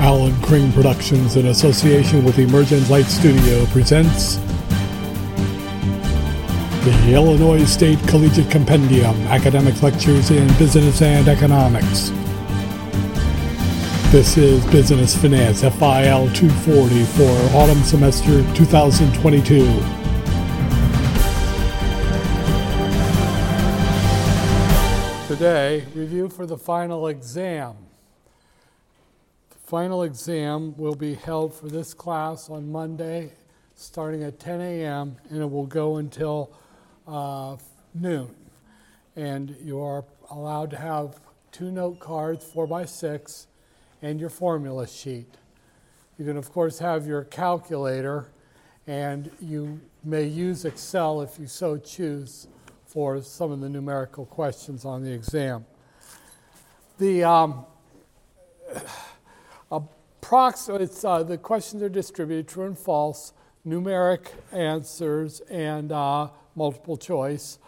Alan Crane Productions, in association with Emergent Light Studio, presents the Illinois State Collegiate Compendium Academic Lectures in Business and Economics. This is Business Finance FIL 240 for autumn semester 2022. Today, review for the final exam. Final exam will be held for this class on Monday, starting at 10 a.m., and it will go until uh, noon. And you are allowed to have two note cards, four by six, and your formula sheet. You can, of course, have your calculator, and you may use Excel if you so choose for some of the numerical questions on the exam. The um, approx- uh, the questions are distributed true and false, numeric answers, and uh, multiple choice.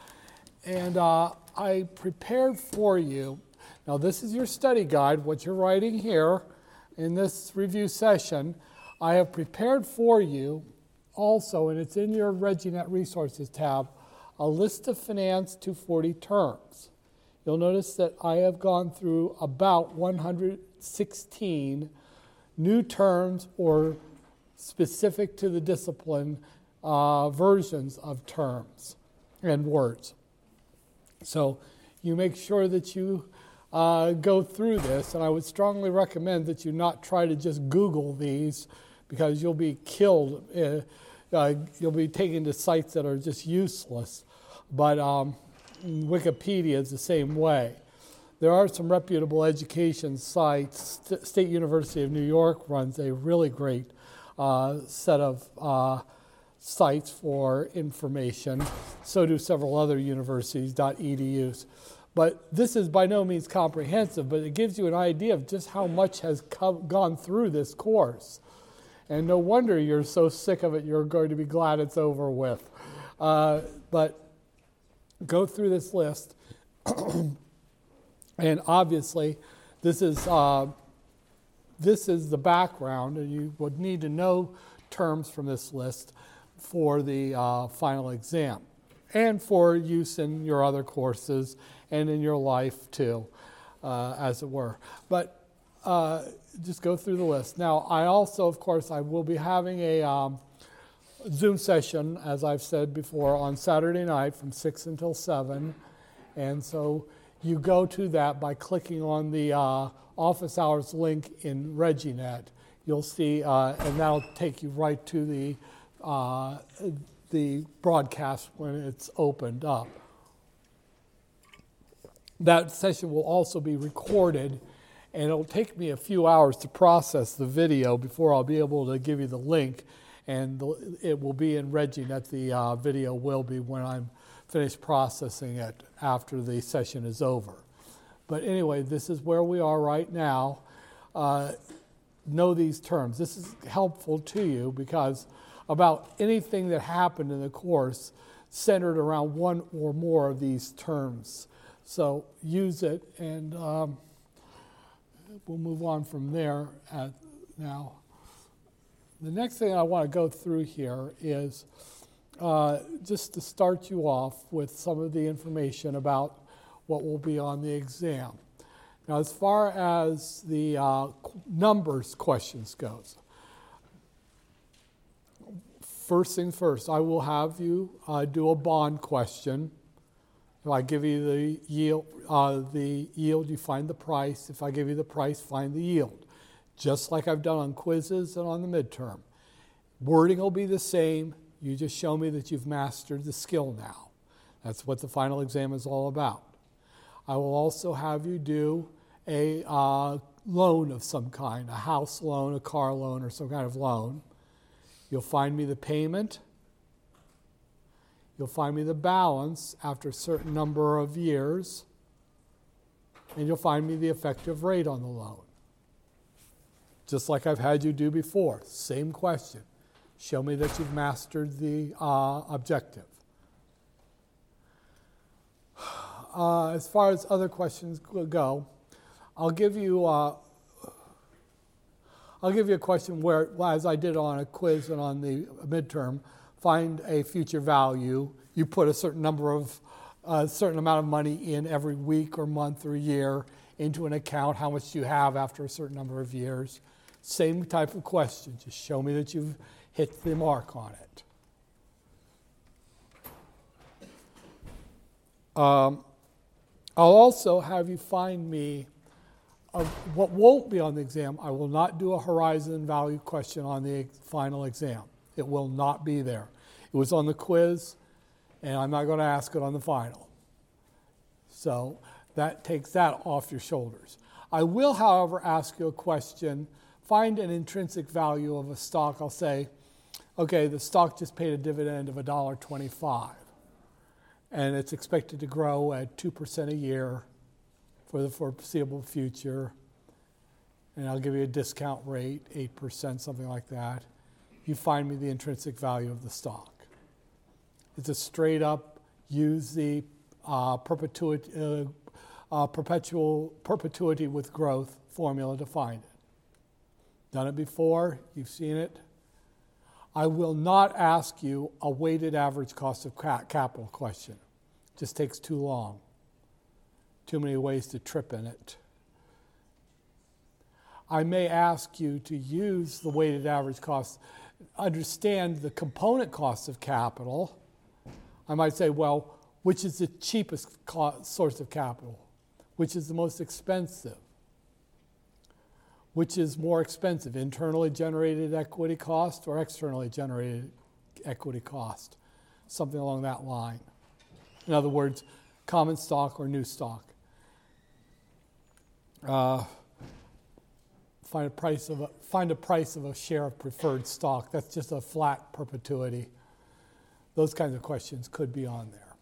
And uh, I prepared for you. Now, this is your study guide, what you're writing here in this review session. I have prepared for you also, and it's in your ReggieNet Resources tab, a list of Finance 240 terms. You'll notice that I have gone through about 116 new terms or specific to the discipline uh, versions of terms and words. So you make sure that you uh, go through this, and I would strongly recommend that you not try to just Google these because you'll be killed. Uh, uh you'll be taken to sites that are just useless. But um, Wikipedia is the same way. There are some reputable education sites. State University of New York runs a really great uh, set of uh, sites for information. So do several other universities, .edus. But this is by no means comprehensive, but it gives you an idea of just how much has gone through this course. And no wonder you're so sick of it, you're going to be glad it's over with. Uh, but go through this list. and obviously, this is, uh, this is the background, and you would need to know terms from this list for the uh, final exam and for use in your other courses and in your life too, uh, as it were. But uh, just go through the list. Now, I also, of course, I will be having a um, Zoom session, as I've said before, on Saturday night from 6 until 7. And so you go to that by clicking on the uh, office hours link in ReggieNet. You'll see, uh, and that'll take you right to the uh, the broadcast when it's opened up. That session will also be recorded, and it'll take me a few hours to process the video before I'll be able to give you the link. And the, it will be in ReggieNet. The uh, video will be when I'm finished processing it after the session is over. But anyway, this is where we are right now. Uh, know these terms. This is helpful to you because about anything that happened in the course centered around one or more of these terms. So use it, and um, we'll move on from there at, now. The next thing I want to go through here is uh, just to start you off with some of the information about what will be on the exam. Now, as far as the uh, numbers questions goes, first thing first, I will have you uh, do a bond question. If I give you the yield, uh, the yield, you find the price. If I give you the price, find the yield. Just like I've done on quizzes and on the midterm. Wording will be the same. You just show me that you've mastered the skill now. That's what the final exam is all about. I will also have you do a uh, loan of some kind, a house loan, a car loan, or some kind of loan. You'll find me the payment. You'll find me the balance after a certain number of years. And you'll find me the effective rate on the loan. Just like I've had you do before. Same question. Show me that you've mastered the uh, objective. Uh, as far as other questions go, I'll give you uh, I'll give you a question where, as I did on a quiz and on the midterm, find a future value. You put a certain number of, a certain amount of money in every week or month or year into an account. How much do you have after a certain number of years? Same type of question. Just show me that you've hit the mark on it. Um, I'll also have you find me what won't be on the exam. I will not do a horizon value question on the final exam. It will not be there. It was on the quiz, and I'm not going to ask it on the final. So that takes that off your shoulders. I will, however, ask you a question. Find an intrinsic value of a stock. I'll say, okay, the stock just paid a dividend of $1.25 and it's expected to grow at 2% a year for the foreseeable future. And I'll give you a discount rate, 8%, something like that. You find me the intrinsic value of the stock. It's a straight up use the uh, perpetuity, uh, uh, perpetual perpetuity with growth formula to find it. Done it before, you've seen it. I will not ask you a weighted average cost of capital question. It just takes too long. Too many ways to trip in it. I may ask you to use the weighted average cost, understand the component costs of capital. I might say, well, which is the cheapest source of capital? Which is the most expensive? Which is more expensive, internally generated equity cost or externally generated equity cost? Something along that line. In other words, common stock or new stock. Uh, find a price of a, find a price of a share of preferred stock. That's just a flat perpetuity. Those kinds of questions could be on there.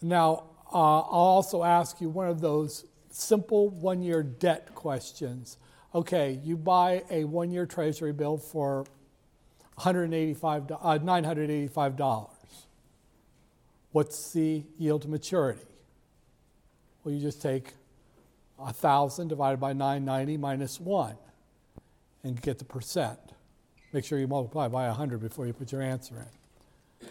Now, uh, I'll also ask you one of those simple one year debt questions. Okay, you buy a one year treasury bill for $185, uh, $985. What's the yield to maturity? Well, you just take 1,000 divided by 990 minus 1 and get the percent. Make sure you multiply by 100 before you put your answer in.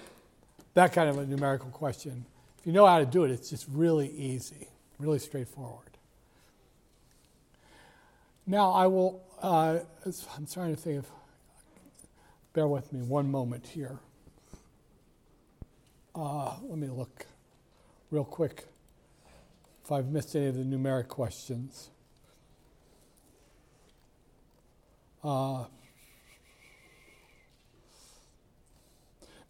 That kind of a numerical question. If you know how to do it, it's just really easy, really straightforward. Now, I will, uh, I'm trying to think of, bear with me one moment here. Uh, let me look real quick if I've missed any of the numeric questions. Uh,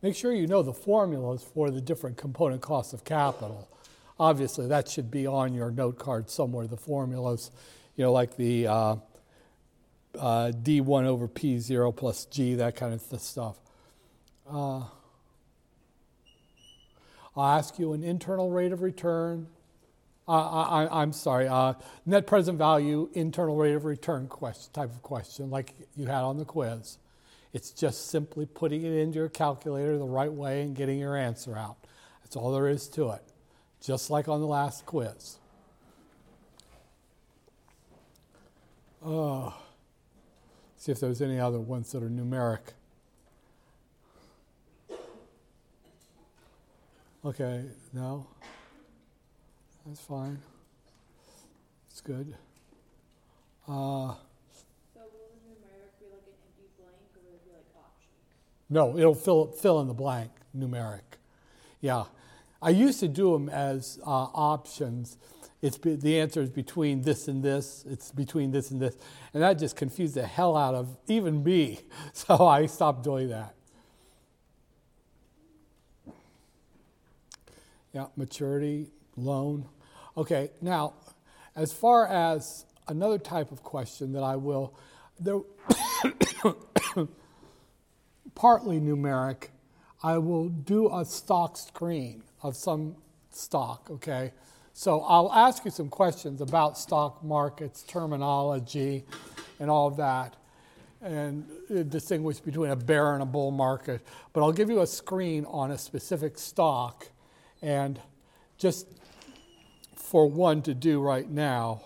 make sure you know the formulas for the different component costs of capital. Obviously, that should be on your note card somewhere, the formulas you know, like the uh, uh, D1 over P0 plus G, that kind of stuff. Uh, I'll ask you an internal rate of return. Uh, I, am sorry, uh, net present value, internal rate of return question, type of question, like you had on the quiz. It's just simply putting it into your calculator the right way and getting your answer out. That's all there is to it, just like on the last quiz. Oh, see if there's any other ones that are numeric. Okay, no. That's fine. It's good. Uh, No, it'll fill, fill in the blank, numeric. Yeah. I used to do them as uh, options it's be, the answer is between this and this. It's between this and this. And that just confused the hell out of even me. So I stopped doing that. Yeah, maturity, loan. Okay, now, as far as another type of question that I will, there, partly numeric, I will do a stock screen of some stock, okay? So I'll ask you some questions about stock markets, terminology, and all of that, and distinguish between a bear and a bull market. But I'll give you a screen on a specific stock, and just for one to do right now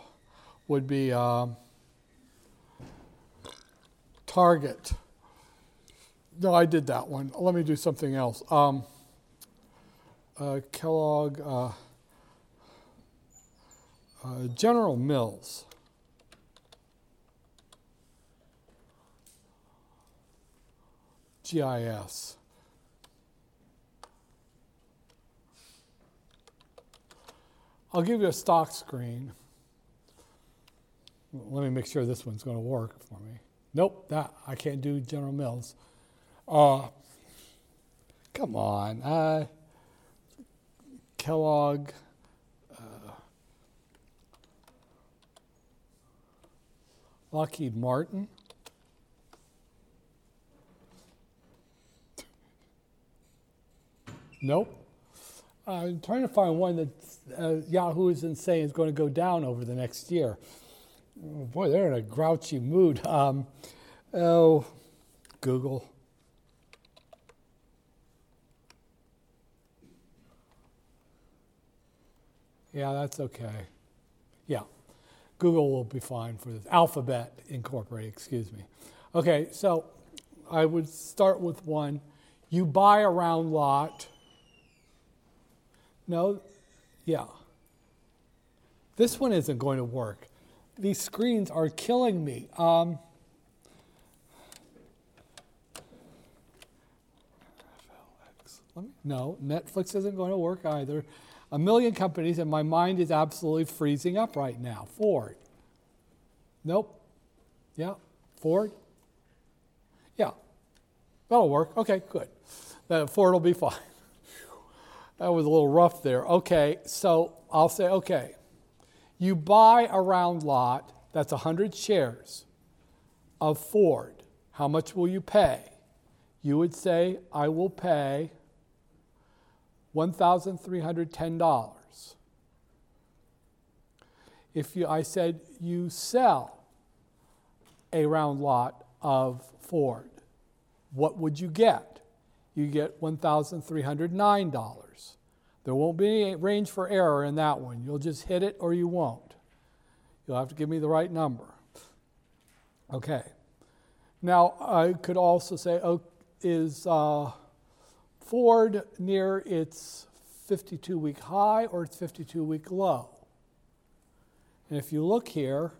would be um, Target. No, I did that one. Let me do something else. Um, uh, Kellogg, uh, uh, General Mills. GIS. I'll give you a stock screen. Let me make sure this one's going to work for me. Nope, that I can't do General Mills. Uh, come on, uh, Kellogg. Uh, Lockheed Martin. Nope. I'm trying to find one that uh, Yahoo isn't saying is going to go down over the next year. Oh, boy, they're in a grouchy mood. Um, oh, Google. Yeah, that's okay. Yeah, Google will be fine for this. Alphabet Incorporated, excuse me. Okay, so I would start with one. You buy a round lot no, yeah. This one isn't going to work. These screens are killing me. Um, no, Netflix isn't going to work either. A million companies, and my mind is absolutely freezing up right now. Ford. Nope. Yeah. Ford. Yeah. That'll work. Okay, good. Uh, Ford will be fine. That was a little rough there. Okay, so I'll say, okay, you buy a round lot that's 100 shares of Ford. How much will you pay? You would say, I will pay $1,310. If you, I said you sell a round lot of Ford, what would you get? You get $1,309. There won't be any range for error in that one. You'll just hit it or you won't. You'll have to give me the right number. Okay. Now, I could also say, oh, is uh, Ford near its 52 week high or its 52 week low? And if you look here,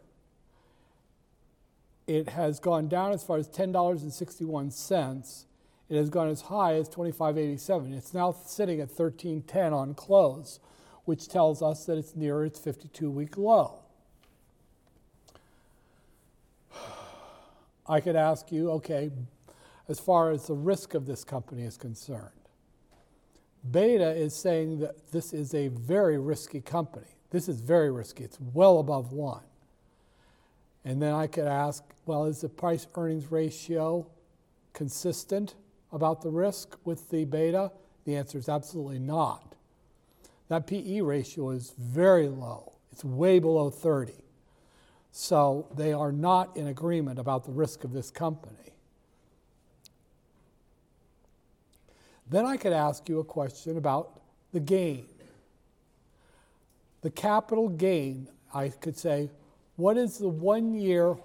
it has gone down as far as $10.61 it has gone as high as 2587. It's now sitting at 1310 on close, which tells us that it's near its 52 week low. I could ask you, okay, as far as the risk of this company is concerned, Beta is saying that this is a very risky company. This is very risky. It's well above one. And then I could ask, well, is the price earnings ratio consistent about the risk with the beta? The answer is absolutely not. That PE ratio is very low, it's way below 30. So they are not in agreement about the risk of this company. Then I could ask you a question about the gain. The capital gain, I could say, what is the one year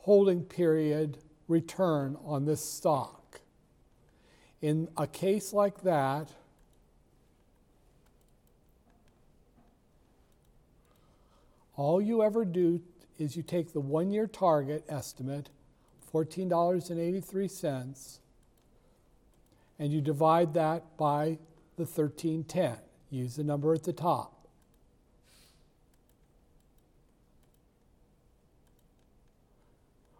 holding period return on this stock? In a case like that, all you ever do is you take the one year target estimate, $14.83, and you divide that by the 1310. Use the number at the top.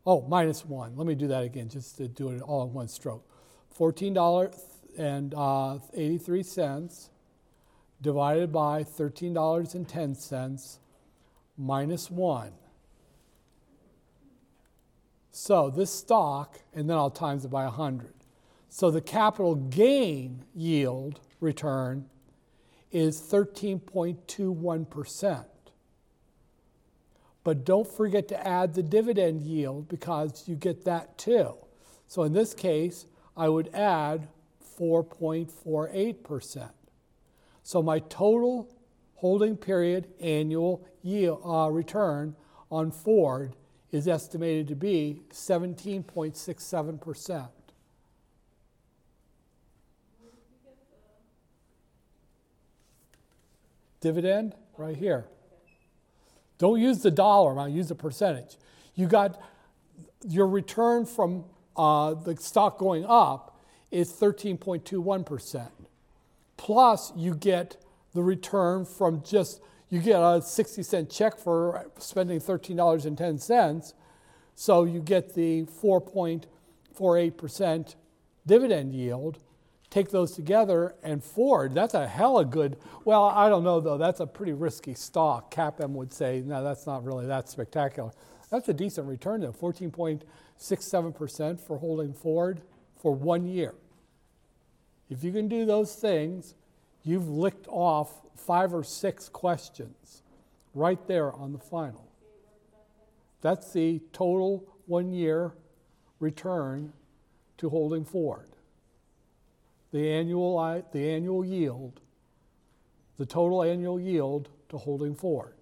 Oh, minus one. Let me do that again just to do it all in one stroke. $14.83 uh, divided by $13.10 minus 1. So this stock, and then I'll times it by 100. So the capital gain yield return is 13.21%. But don't forget to add the dividend yield because you get that too. So in this case, I would add 4.48%. So my total holding period annual yield, uh, return on Ford is estimated to be 17.67%. Dividend right here. Don't use the dollar amount, use the percentage. You got your return from uh, the stock going up is 13.21%. Plus, you get the return from just you get a 60 cent check for spending $13.10. So you get the 4.48% dividend yield. Take those together, and Ford, that's a hella good. Well, I don't know though, that's a pretty risky stock. CAPM would say, no, that's not really that spectacular. That's a decent return though, 14.67% for holding Ford for one year. If you can do those things, you've licked off five or six questions right there on the final. That's the total one year return to holding Ford. The annual, the annual yield, the total annual yield to holding Ford.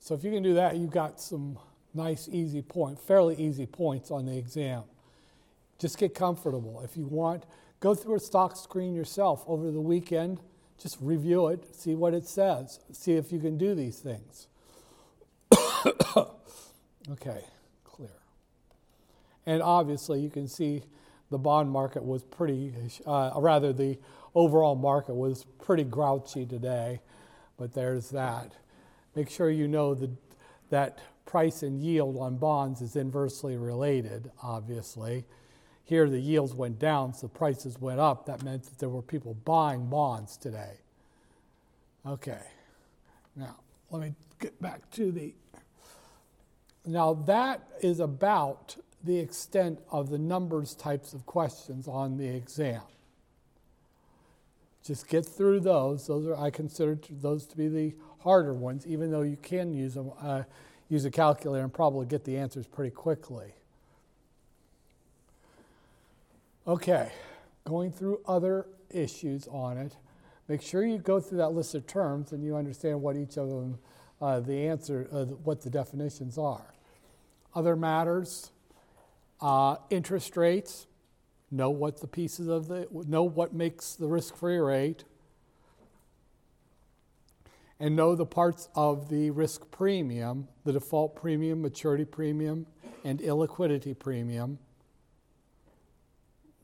So if you can do that, you've got some nice, easy point, fairly easy points on the exam. Just get comfortable. If you want, go through a stock screen yourself over the weekend. Just review it, see what it says, see if you can do these things. okay, clear. And obviously, you can see the bond market was pretty, uh, rather, the overall market was pretty grouchy today, but there's that. Make sure you know the, that price and yield on bonds is inversely related, obviously. Here, the yields went down, so prices went up. That meant that there were people buying bonds today. Okay, now let me get back to the. Now, that is about the extent of the numbers types of questions on the exam. Just get through those. Those are I consider those to be the harder ones, even though you can use. Uh, use a calculator and probably get the answers pretty quickly. Okay, going through other issues on it. Make sure you go through that list of terms and you understand what each of them, uh, the answer, uh, what the definitions are. Other matters, uh, interest rates, know what the pieces of the, know what makes the risk free rate, and know the parts of the risk premium, the default premium, maturity premium, and illiquidity premium.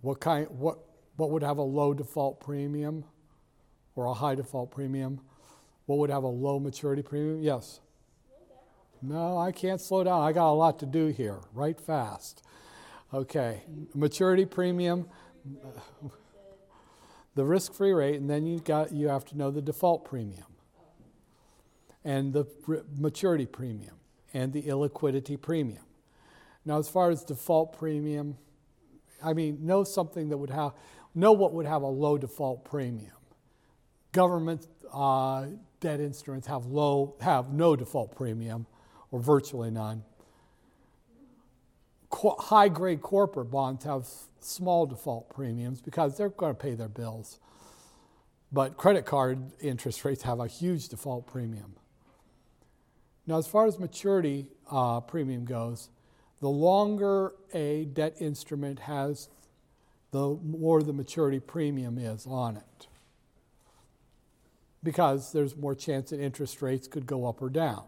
What kind what what would have a low default premium or a high default premium? What would have a low maturity premium? Yes. No, I can't slow down. I got a lot to do here. Right fast. Okay. Maturity premium the risk-free rate and then you got you have to know the default premium and the maturity premium and the illiquidity premium. Now, as far as default premium, I mean, know something that would have, know what would have a low default premium. Government uh, debt instruments have low, have no default premium, or virtually none. Co- high grade corporate bonds have small default premiums because they're going to pay their bills. But credit card interest rates have a huge default premium. Now, as far as maturity uh, premium goes, the longer a debt instrument has, the more the maturity premium is on it. Because there's more chance that interest rates could go up or down.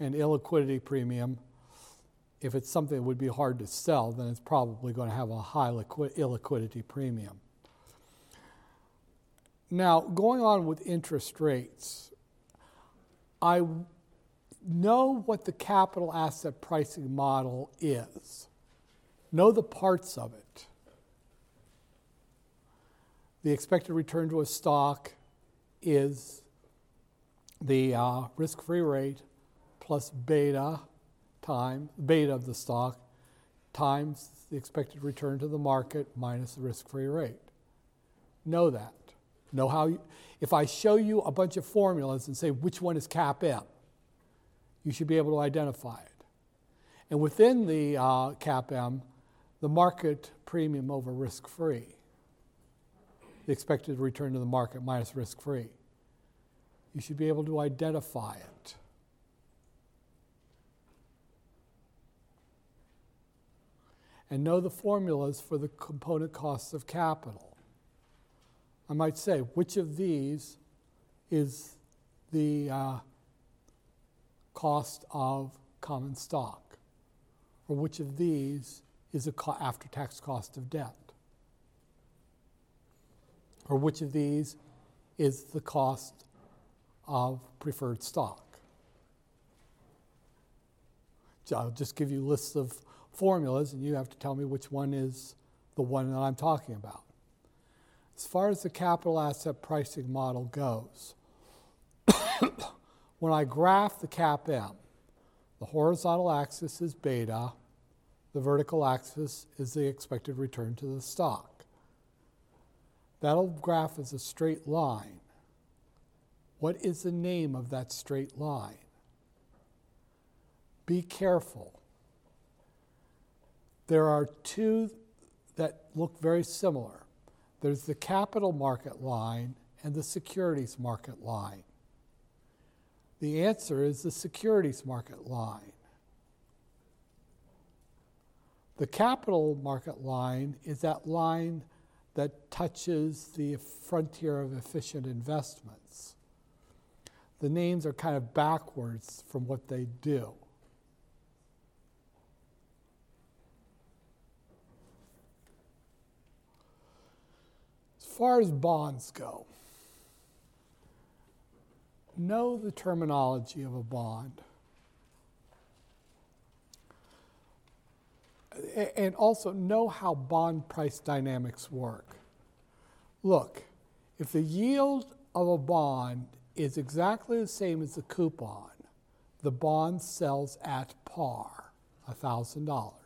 And illiquidity premium, if it's something that would be hard to sell, then it's probably going to have a high liqui- illiquidity premium. Now, going on with interest rates, I know what the capital asset pricing model is, know the parts of it. The expected return to a stock is the uh, risk free rate plus beta time, beta of the stock times the expected return to the market minus the risk free rate. Know that. Know how you, if I show you a bunch of formulas and say which one is CAPM, you should be able to identify it. And within the uh, CAPM, the market premium over risk free. the expected return to the market minus risk free. You should be able to identify it. And know the formulas for the component costs of capital. I might say, which of these is the uh, cost of common stock? Or which of these is the co- after tax cost of debt? Or which of these is the cost of preferred stock? I'll just give you lists of formulas, and you have to tell me which one is the one that I'm talking about. As far as the capital asset pricing model goes, when I graph the CAPM, the horizontal axis is beta, the vertical axis is the expected return to the stock. That'll graph as a straight line. What is the name of that straight line? Be careful. There are two that look very similar. There's the capital market line and the securities market line. The answer is the securities market line. The capital market line is that line that touches the frontier of efficient investments. The names are kind of backwards from what they do. As far as bonds go, know the terminology of a bond. and also know how bond price dynamics work. Look, if the yield of a bond is exactly the same as the coupon, the bond sells at par, $1,000.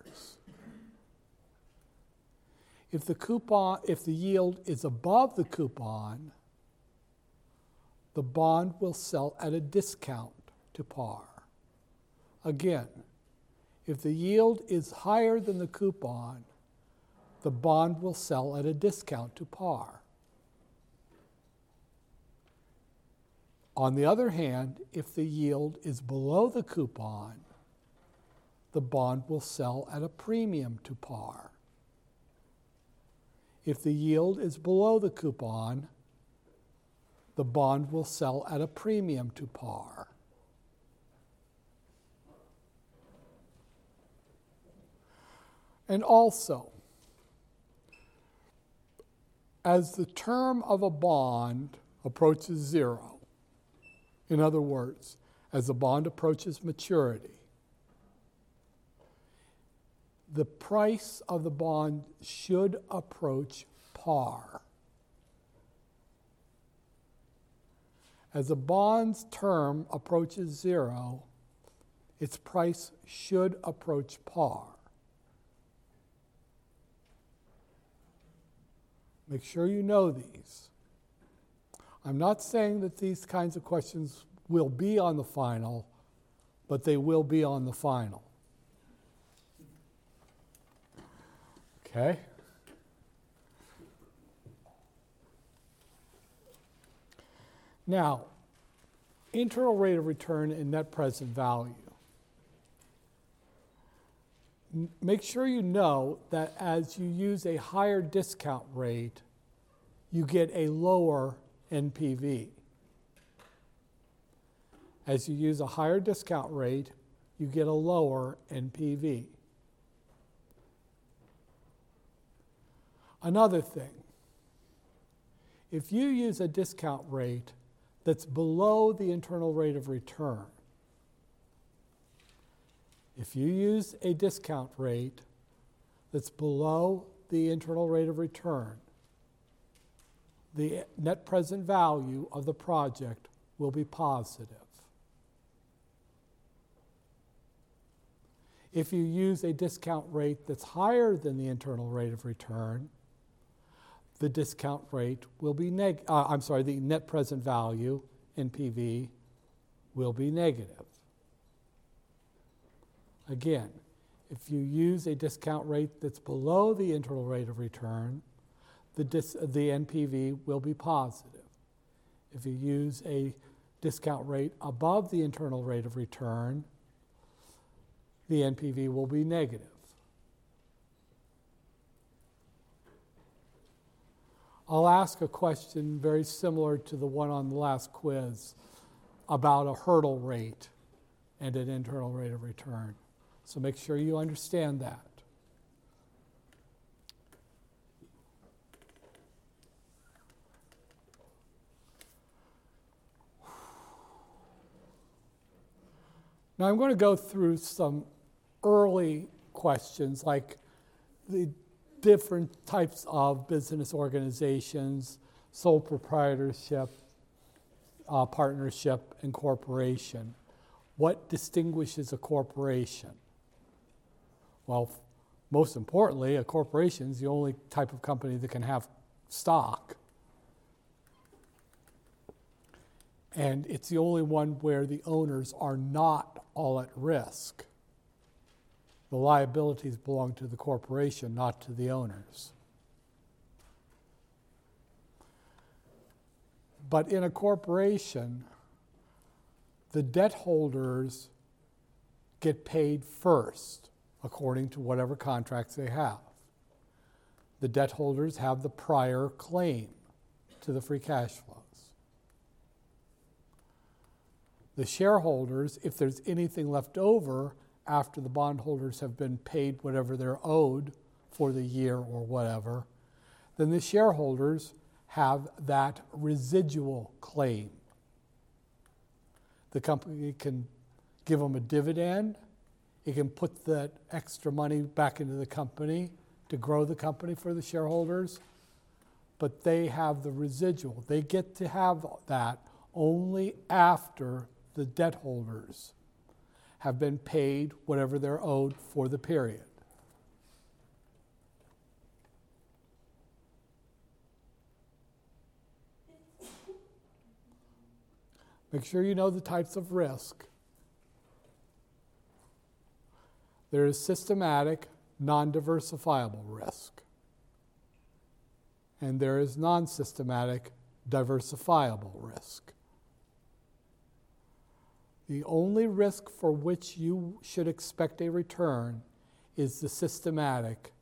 If the coupon if the yield is above the coupon, the bond will sell at a discount to par. Again, if the yield is higher than the coupon, the bond will sell at a discount to par. On the other hand, if the yield is below the coupon, the bond will sell at a premium to par. If the yield is below the coupon, the bond will sell at a premium to par. And also, as the term of a bond approaches zero, in other words, as the bond approaches maturity, the price of the bond should approach par. As a bond's term approaches zero, its price should approach par. Make sure you know these. I'm not saying that these kinds of questions will be on the final, but they will be on the final. Okay? Now, internal rate of return and net present value make sure you know that as you use a higher discount rate, you get a lower NPV. As you use a higher discount rate, you get a lower NPV. Another thing, if you use a discount rate that's below the internal rate of return, if you use a discount rate that's below the internal rate of return, the net present value of the project will be positive. If you use a discount rate that's higher than the internal rate of return, the discount rate will be neg- uh, I'm sorry, the net present value, NPV, will be negative. Again, if you use a discount rate that's below the internal rate of return, the, dis, the NPV will be positive. If you use a discount rate above the internal rate of return, the NPV will be negative. I'll ask a question very similar to the one on the last quiz about a hurdle rate and an internal rate of return. So make sure you understand that. Now I'm going to go through some early questions like the different types of business organizations, sole proprietorship, uh, partnership, and corporation. What distinguishes a corporation? Well, most importantly, a corporation is the only type of company that can have stock. And it's the only one where the owners are not all at risk. The liabilities belong to the corporation, not to the owners. But in a corporation, the debt holders get paid first according to whatever contracts they have. The debt holders have the prior claim to the free cash flows. The shareholders, if there's anything left over after the bondholders have been paid whatever they're owed for the year or whatever, then the shareholders have that residual claim. The company can give them a dividend, it can put that extra money back into the company to grow the company for the shareholders, but they have the residual. They get to have that only after the debt holders have been paid whatever they're owed for the period. Make sure you know the types of risk. There is systematic, non diversifiable risk. And there is non systematic, diversifiable risk. The only risk for which you should expect a return is the systematic,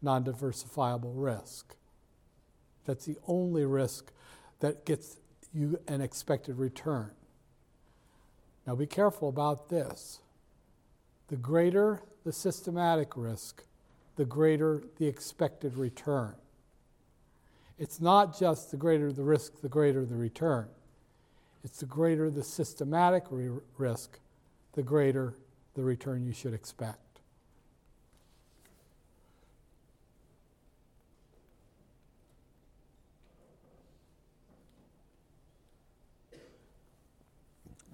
non diversifiable risk. That's the only risk that gets you an expected return. Now be careful about this. The greater the systematic risk, the greater the expected return. It's not just the greater the risk, the greater the return. It's the greater the systematic re- risk, the greater the return you should expect.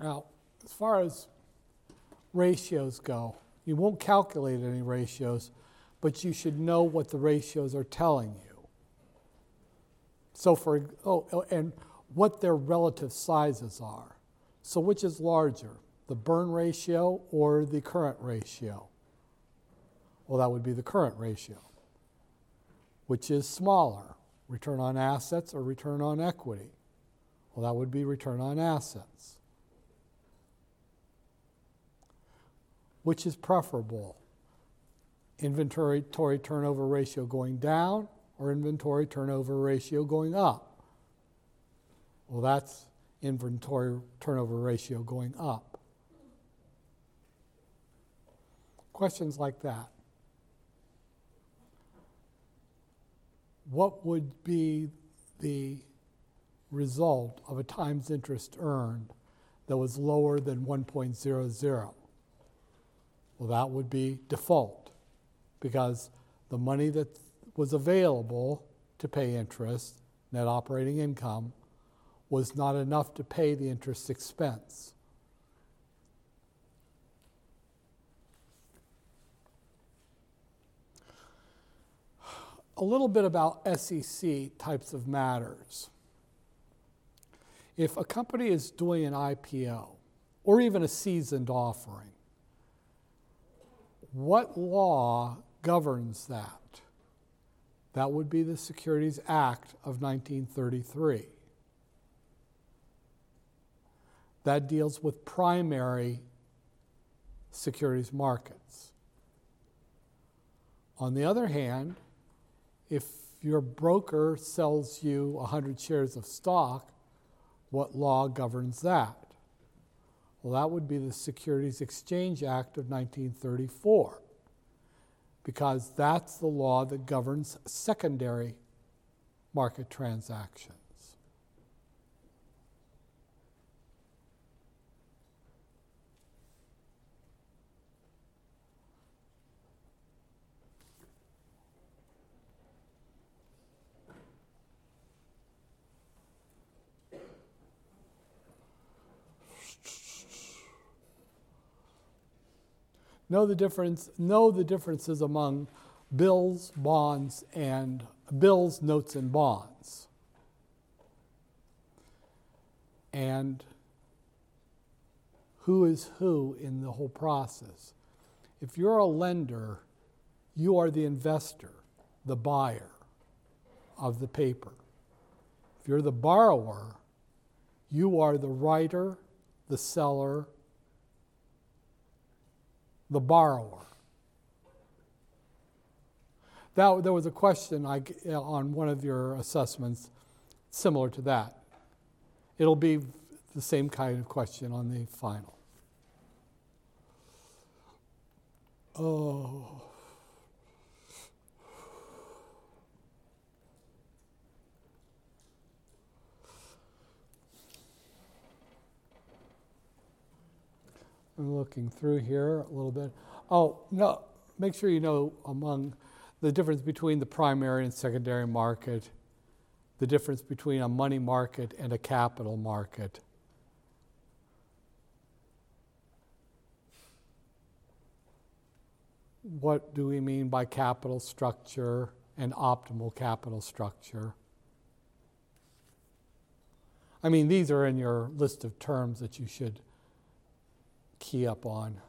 Now, as far as ratios go, you won't calculate any ratios, but you should know what the ratios are telling you. So, for oh, oh, and what their relative sizes are. So, which is larger, the burn ratio or the current ratio? Well, that would be the current ratio. Which is smaller, return on assets or return on equity? Well, that would be return on assets. Which is preferable? Inventory turnover ratio going down or inventory turnover ratio going up? Well, that's inventory turnover ratio going up. Questions like that. What would be the result of a times interest earned that was lower than 1.00? Well, that would be default because the money that was available to pay interest, net operating income, was not enough to pay the interest expense. A little bit about SEC types of matters. If a company is doing an IPO or even a seasoned offering, what law governs that? That would be the Securities Act of 1933. That deals with primary securities markets. On the other hand, if your broker sells you 100 shares of stock, what law governs that? Well, that would be the Securities Exchange Act of 1934, because that's the law that governs secondary market transactions. Know the difference. Know the differences among bills, bonds, and bills, notes, and bonds. And who is who in the whole process. If you're a lender, you are the investor, the buyer of the paper. If you're the borrower, you are the writer, the seller, the borrower. That, there was a question I, uh, on one of your assessments similar to that. It'll be the same kind of question on the final. Oh. I'm looking through here a little bit. Oh, no, make sure you know among the difference between the primary and secondary market, the difference between a money market and a capital market. What do we mean by capital structure and optimal capital structure? I mean, these are in your list of terms that you should key up on.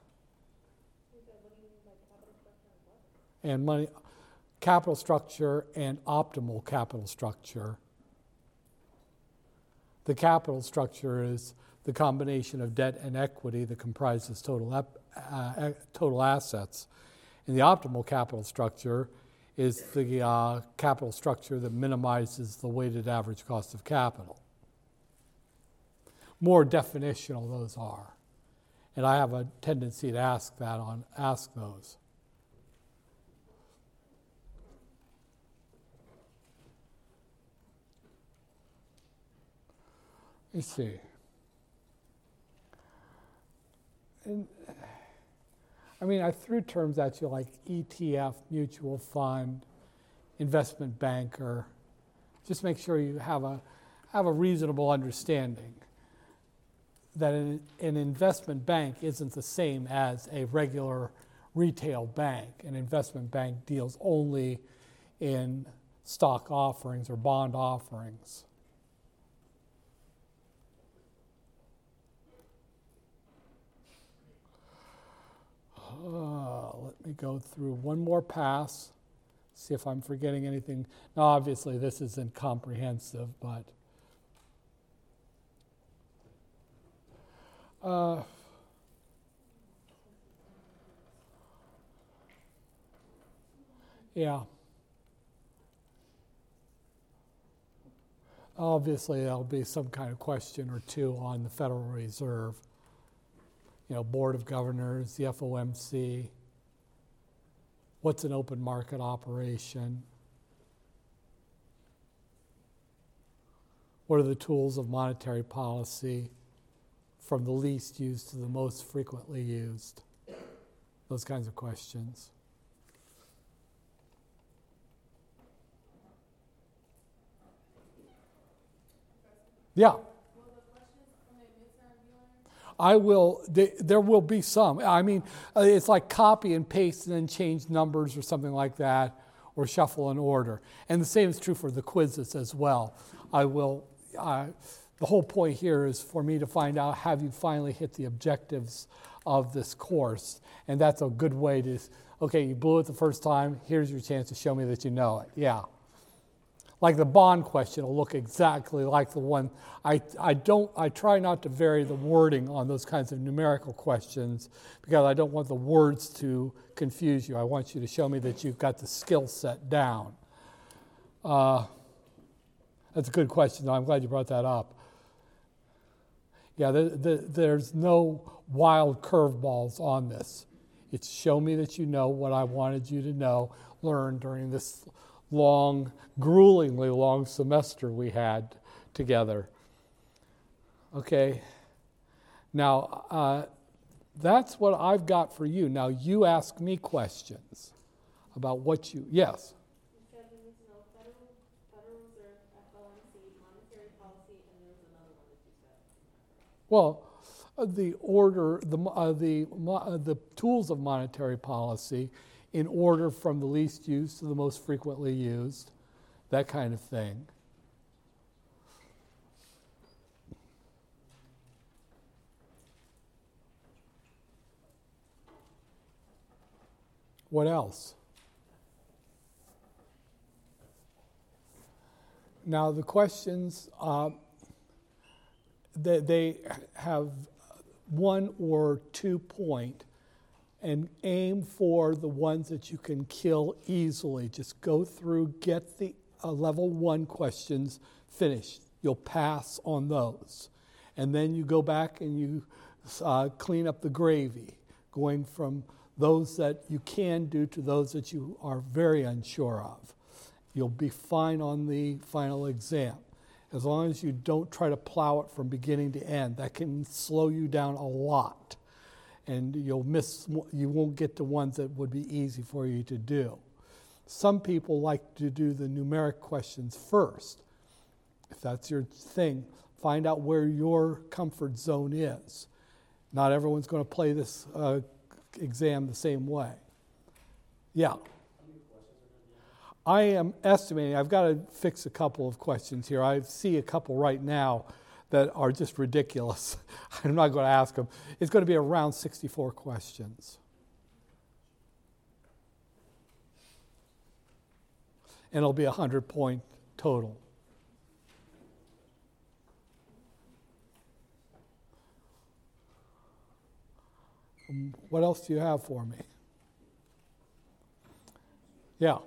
And money, capital structure and optimal capital structure. The capital structure is the combination of debt and equity that comprises total, ep, uh, total assets. And the optimal capital structure is the uh, capital structure that minimizes the weighted average cost of capital. More definitional those are. And I have a tendency to ask that on ask those. Let's see. And, I mean, I threw terms at you like ETF, mutual fund, investment banker. Just make sure you have a, have a reasonable understanding that an, an, investment bank isn't the same as a regular retail bank. An investment bank deals only in stock offerings or bond offerings. Uh, let me go through one more pass, see if I'm forgetting anything. Now, obviously, this isn't comprehensive, but. Uh, yeah. Obviously, there'll be some kind of question or two on the Federal Reserve, you know, Board of Governors, the FOMC. What's an open market operation? What are the tools of monetary policy? From the least used to the most frequently used? Those kinds of questions. Yeah. I will, there will be some. I mean, uh, it's like copy and paste and then change numbers or something like that, or shuffle an order. And the same is true for the quizzes as well. I will, uh, the whole point here is for me to find out have you finally hit the objectives of this course. And that's a good way to, okay, you blew it the first time, here's your chance to show me that you know it. Yeah. like the bond question will look exactly like the one. I, I don't, I try not to vary the wording on those kinds of numerical questions because I don't want the words to confuse you. I want you to show me that you've got the skill set down. Uh, that's a good question. I'm glad you brought that up. Yeah, the, the, there's no wild curveballs on this. It's show me that you know what I wanted you to know, learn during this long, gruelingly long semester we had together. Okay, now uh, that's what I've got for you. Now you ask me questions about what you, yes? Well, uh, the order, the, uh, the, uh, the tools of monetary policy in order from the least used to the most frequently used, that kind of thing. What else? Now, the questions, uh, they, they have one or two point and aim for the ones that you can kill easily. Just go through, get the uh, level one questions finished. You'll pass on those. And then you go back and you uh, clean up the gravy, going from those that you can do to those that you are very unsure of. You'll be fine on the final exam. As long as you don't try to plow it from beginning to end, that can slow you down a lot and you'll miss, you won't get the ones that would be easy for you to do. Some people like to do the numeric questions first. If that's your thing, find out where your comfort zone is. Not everyone's going to play this uh, exam the same way. Yeah. I am estimating, I've got to fix a couple of questions here. I see a couple right now that are just ridiculous. I'm not going to ask them. It's going to be around 64 questions. And it'll be a 100 point total. Um, what else do you have for me? Yeah.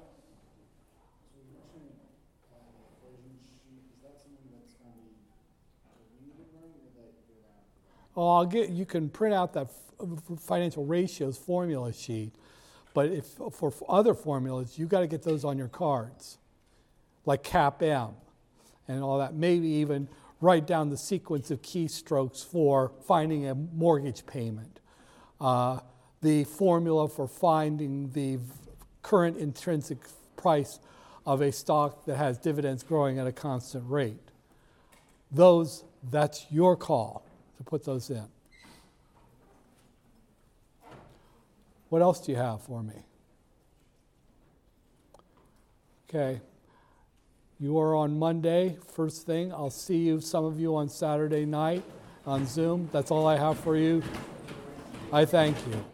Oh, I'll get, you can print out that financial ratios formula sheet, but if for other formulas, you've got to get those on your cards, like CAPM and all that. Maybe even write down the sequence of keystrokes for finding a mortgage payment, uh, the formula for finding the current intrinsic price of a stock that has dividends growing at a constant rate. Those, that's your call to put those in. What else do you have for me? Okay. You are on Monday, first thing. I'll see you, some of you, on Saturday night on Zoom. That's all I have for you. I thank you.